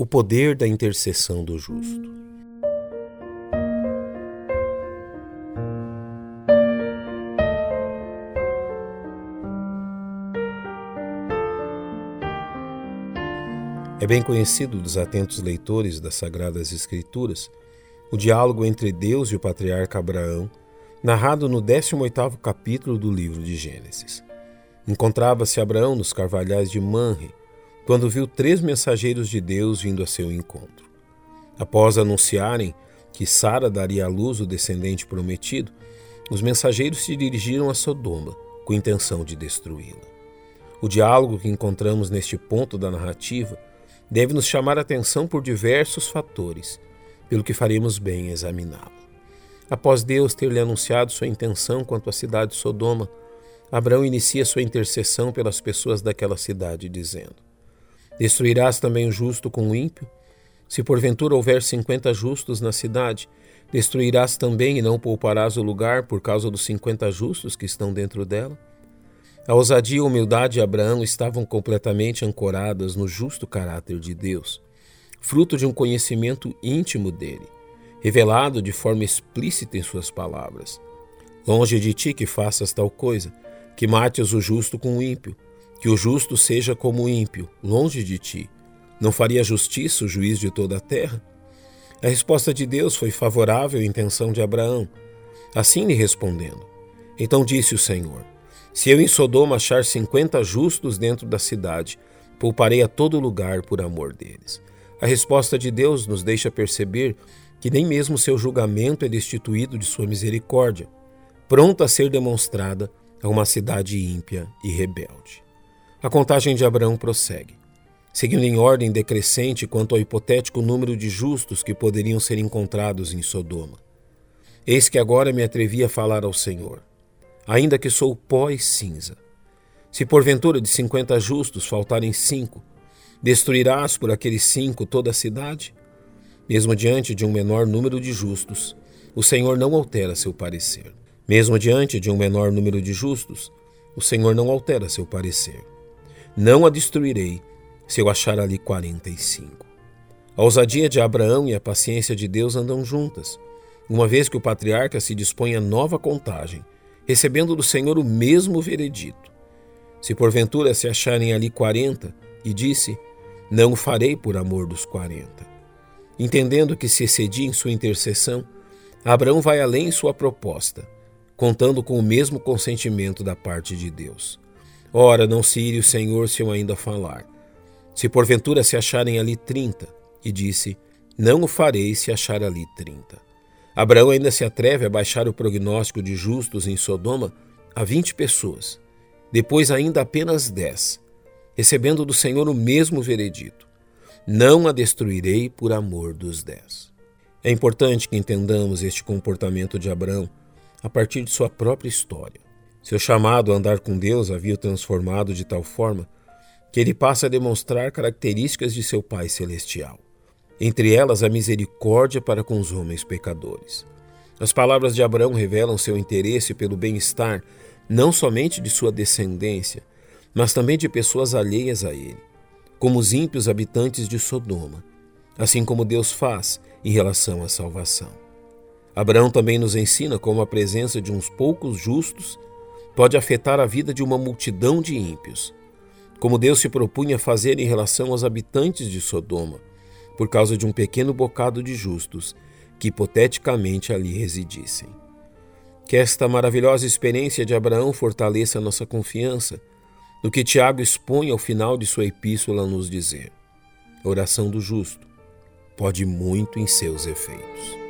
O poder da intercessão do justo. É bem conhecido dos atentos leitores das Sagradas Escrituras o diálogo entre Deus e o patriarca Abraão, narrado no 18º capítulo do livro de Gênesis. Encontrava-se Abraão nos carvalhais de Manre, quando viu três mensageiros de Deus vindo a seu encontro. Após anunciarem que Sara daria à luz o descendente prometido, os mensageiros se dirigiram a Sodoma com intenção de destruí-la. O diálogo que encontramos neste ponto da narrativa deve nos chamar a atenção por diversos fatores, pelo que faremos bem em examiná-lo. Após Deus ter lhe anunciado sua intenção quanto à cidade de Sodoma, Abraão inicia sua intercessão pelas pessoas daquela cidade, dizendo: Destruirás também o justo com o ímpio? Se porventura houver cinquenta justos na cidade, destruirás também e não pouparás o lugar por causa dos cinquenta justos que estão dentro dela? A ousadia e a humildade de Abraão estavam completamente ancoradas no justo caráter de Deus, fruto de um conhecimento íntimo dele, revelado de forma explícita em suas palavras. Longe de ti que faças tal coisa, que mates o justo com o ímpio, que o justo seja como o ímpio, longe de ti. Não faria justiça o juiz de toda a terra? A resposta de Deus foi favorável à intenção de Abraão. Assim lhe respondendo. Então disse o Senhor: Se eu em Sodoma achar cinquenta justos dentro da cidade, pouparei a todo lugar por amor deles. A resposta de Deus nos deixa perceber que nem mesmo seu julgamento é destituído de sua misericórdia, pronta a ser demonstrada a uma cidade ímpia e rebelde. A contagem de Abraão prossegue, seguindo em ordem decrescente quanto ao hipotético número de justos que poderiam ser encontrados em Sodoma. Eis que agora me atrevi a falar ao Senhor, ainda que sou pó e cinza. Se porventura de cinquenta justos faltarem cinco, destruirás por aqueles cinco toda a cidade? Mesmo diante de um menor número de justos, o Senhor não altera seu parecer. Mesmo diante de um menor número de justos, o Senhor não altera seu parecer. Não a destruirei se eu achar ali quarenta e cinco. A ousadia de Abraão e a paciência de Deus andam juntas, uma vez que o patriarca se dispõe a nova contagem, recebendo do Senhor o mesmo veredito. Se porventura se acharem ali quarenta, e disse: Não o farei por amor dos quarenta. Entendendo que se excedia em sua intercessão, Abraão vai além em sua proposta, contando com o mesmo consentimento da parte de Deus. Ora, não se ire o Senhor se eu ainda falar. Se porventura se acharem ali trinta, e disse: Não o farei se achar ali trinta. Abraão ainda se atreve a baixar o prognóstico de justos em Sodoma a vinte pessoas, depois ainda apenas dez, recebendo do Senhor o mesmo veredito: Não a destruirei por amor dos dez. É importante que entendamos este comportamento de Abraão a partir de sua própria história. Seu chamado a andar com Deus havia o transformado de tal forma que ele passa a demonstrar características de seu Pai Celestial, entre elas a misericórdia para com os homens pecadores. As palavras de Abraão revelam seu interesse pelo bem-estar não somente de sua descendência, mas também de pessoas alheias a ele, como os ímpios habitantes de Sodoma, assim como Deus faz em relação à salvação. Abraão também nos ensina como a presença de uns poucos justos pode afetar a vida de uma multidão de ímpios, como Deus se propunha fazer em relação aos habitantes de Sodoma, por causa de um pequeno bocado de justos que hipoteticamente ali residissem. Que esta maravilhosa experiência de Abraão fortaleça nossa confiança no que Tiago expõe ao final de sua epístola nos dizer: oração do justo pode muito em seus efeitos.